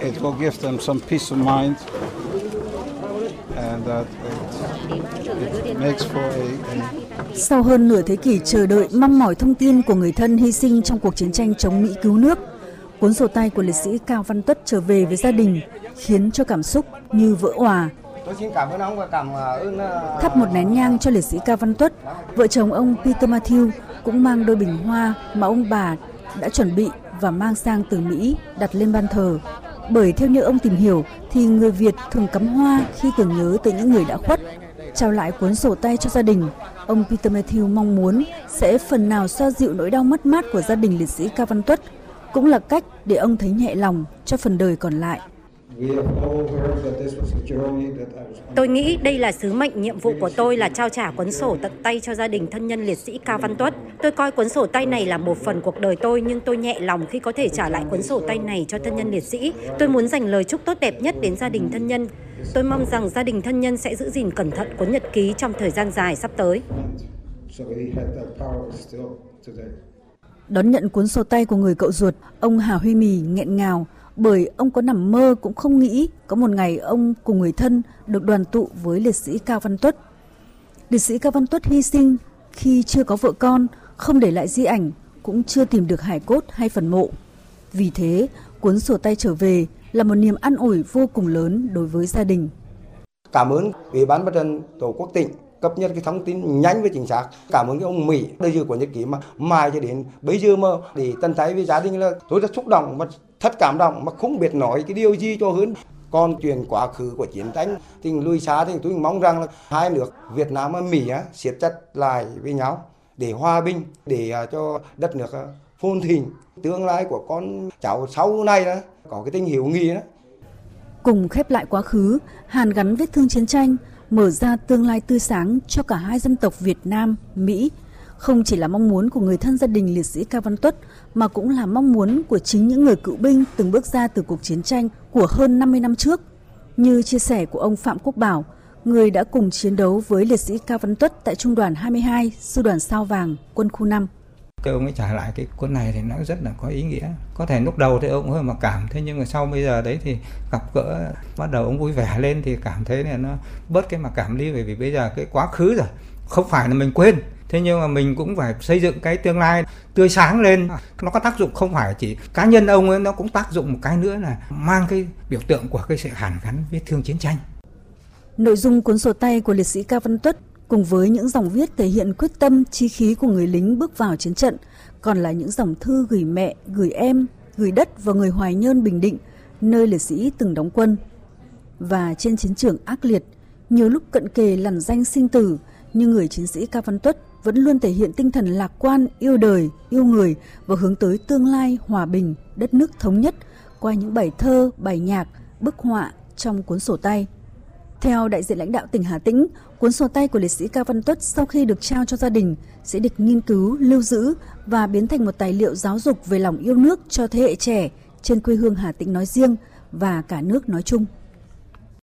It will give them some peace of mind and that it, it makes for a, a Sau hơn nửa thế kỷ chờ đợi mong mỏi thông tin của người thân hy sinh trong cuộc chiến tranh chống Mỹ cứu nước, cuốn sổ tay của liệt sĩ Cao Văn Tuất trở về với gia đình khiến cho cảm xúc như vỡ òa. Tôi xin cảm ơn ông và cảm ơn uh, Thắp một nén nhang cho liệt sĩ Cao Văn Tuất, vợ chồng ông Peter Matthew cũng mang đôi bình hoa mà ông bà đã chuẩn bị và mang sang từ Mỹ đặt lên ban thờ. Bởi theo như ông tìm hiểu thì người Việt thường cắm hoa khi tưởng nhớ tới những người đã khuất. Trao lại cuốn sổ tay cho gia đình, ông Peter Matthew mong muốn sẽ phần nào xoa dịu nỗi đau mất mát của gia đình liệt sĩ Cao Văn Tuất, cũng là cách để ông thấy nhẹ lòng cho phần đời còn lại. Tôi nghĩ đây là sứ mệnh nhiệm vụ của tôi là trao trả cuốn sổ tận tay cho gia đình thân nhân liệt sĩ Cao Văn Tuất. Tôi coi cuốn sổ tay này là một phần cuộc đời tôi nhưng tôi nhẹ lòng khi có thể trả lại cuốn sổ tay này cho thân nhân liệt sĩ. Tôi muốn dành lời chúc tốt đẹp nhất đến gia đình thân nhân. Tôi mong rằng gia đình thân nhân sẽ giữ gìn cẩn thận cuốn nhật ký trong thời gian dài sắp tới. Đón nhận cuốn sổ tay của người cậu ruột, ông Hà Huy Mì nghẹn ngào bởi ông có nằm mơ cũng không nghĩ có một ngày ông cùng người thân được đoàn tụ với liệt sĩ Cao Văn Tuất. Liệt sĩ Cao Văn Tuất hy sinh khi chưa có vợ con, không để lại di ảnh, cũng chưa tìm được hải cốt hay phần mộ. Vì thế, cuốn sổ tay trở về là một niềm an ủi vô cùng lớn đối với gia đình. cảm ơn Ủy ban Mặt trận Tổ quốc tỉnh cập nhật cái thông tin nhanh và chính xác. Cảm ơn cái ông Mỹ đây giờ của nhật ký mà mai cho đến bây giờ mà để tận tay với gia đình là tôi rất xúc động mà thật cảm động mà không biết nói cái điều gì cho hơn. Còn chuyện quá khứ của chiến tranh thì lùi xa thì tôi mong rằng là hai nước Việt Nam và Mỹ á, siết chặt lại với nhau để hòa bình để à, cho đất nước à, phồn thịnh tương lai của con cháu sau này đó có cái tình hiểu nghị đó Cùng khép lại quá khứ, hàn gắn vết thương chiến tranh, mở ra tương lai tươi sáng cho cả hai dân tộc Việt Nam, Mỹ. Không chỉ là mong muốn của người thân gia đình liệt sĩ Cao Văn Tuất, mà cũng là mong muốn của chính những người cựu binh từng bước ra từ cuộc chiến tranh của hơn 50 năm trước. Như chia sẻ của ông Phạm Quốc Bảo, người đã cùng chiến đấu với liệt sĩ Cao Văn Tuất tại Trung đoàn 22, Sư đoàn Sao Vàng, quân khu 5. Cái ông ấy trả lại cái cuốn này thì nó rất là có ý nghĩa. Có thể lúc đầu thì ông hơi mặc cảm, thế nhưng mà sau bây giờ đấy thì gặp gỡ bắt đầu ông vui vẻ lên thì cảm thấy là nó bớt cái mặc cảm đi bởi vì bây giờ cái quá khứ rồi. Không phải là mình quên, thế nhưng mà mình cũng phải xây dựng cái tương lai tươi sáng lên. Nó có tác dụng không phải chỉ cá nhân ông ấy, nó cũng tác dụng một cái nữa là mang cái biểu tượng của cái sự hàn gắn vết thương chiến tranh. Nội dung cuốn sổ tay của liệt sĩ Cao Văn Tuất cùng với những dòng viết thể hiện quyết tâm, chí khí của người lính bước vào chiến trận, còn là những dòng thư gửi mẹ, gửi em, gửi đất và người Hoài Nhơn Bình Định, nơi liệt sĩ từng đóng quân. Và trên chiến trường ác liệt, nhiều lúc cận kề lằn danh sinh tử, nhưng người chiến sĩ Cao Văn Tuất vẫn luôn thể hiện tinh thần lạc quan, yêu đời, yêu người và hướng tới tương lai hòa bình, đất nước thống nhất qua những bài thơ, bài nhạc, bức họa trong cuốn sổ tay. Theo đại diện lãnh đạo tỉnh Hà Tĩnh, cuốn sổ tay của liệt sĩ Cao Văn Tuất sau khi được trao cho gia đình sẽ được nghiên cứu, lưu giữ và biến thành một tài liệu giáo dục về lòng yêu nước cho thế hệ trẻ trên quê hương Hà Tĩnh nói riêng và cả nước nói chung.